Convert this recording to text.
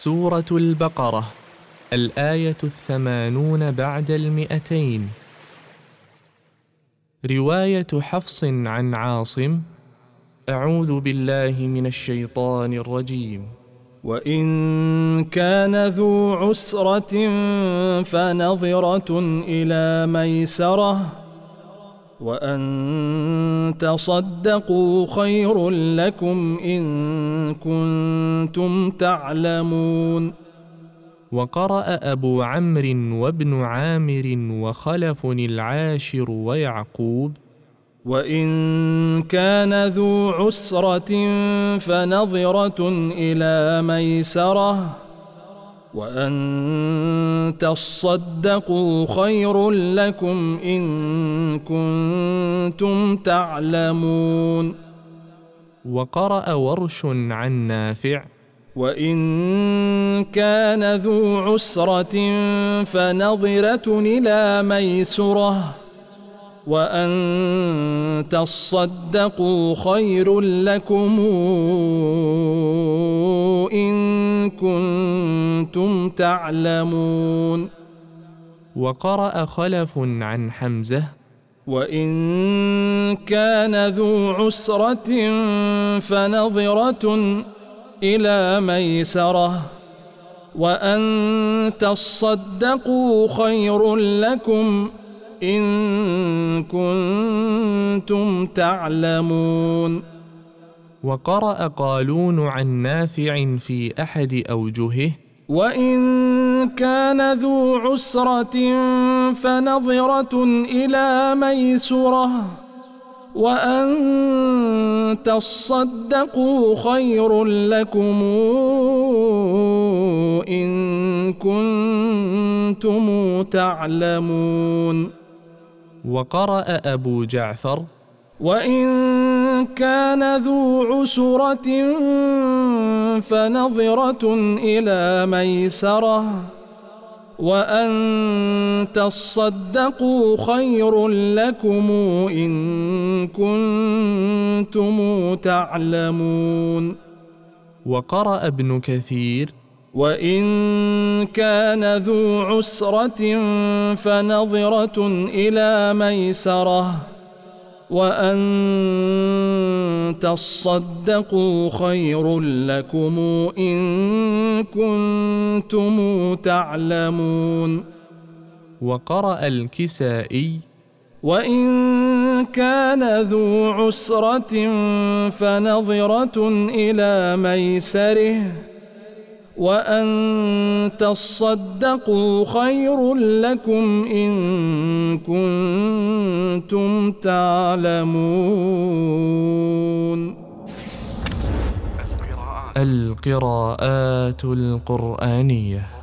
سورة البقرة الآية الثمانون بعد المئتين. رواية حفص عن عاصم أعوذ بالله من الشيطان الرجيم. وإن كان ذو عسرة فنظرة إلى ميسرة وأن تصدقوا خير لكم إن كنتم تعلمون. وقرأ أبو عمرو وابن عامر وخلف العاشر ويعقوب وإن كان ذو عسرة فنظرة إلى ميسرة. وأن تصدقوا خير لكم إن كنتم تعلمون وقرأ ورش عن نافع وإن كان ذو عسرة فنظرة إلى ميسره وأن تصدقوا خير لكم كنتم تعلمون. وقرأ خلف عن حمزة. وإن كان ذو عسرة فنظرة إلى ميسرة. وأن تصدقوا خير لكم إن كنتم تعلمون. وقرأ قالون عن نافع في أحد أوجهه. وإن كان ذو عسرة فنظرة إلى ميسرة وأن تصدقوا خير لكم إن كنتم تعلمون. وقرأ أبو جعفر وإن كان ذو عسرة فنظرة إلى ميسرة وأن تصدقوا خير لكم إن كنتم تعلمون. وقرأ ابن كثير وإن كان ذو عسرة فنظرة إلى ميسرة وأن تصدقوا خير لكم إن كنتم تعلمون وقرأ الكسائي وإن كان ذو عسرة فنظرة إلى ميسره وأن تصدقوا خير لكم إن كنتم تعلمون. القراءات القرآنية.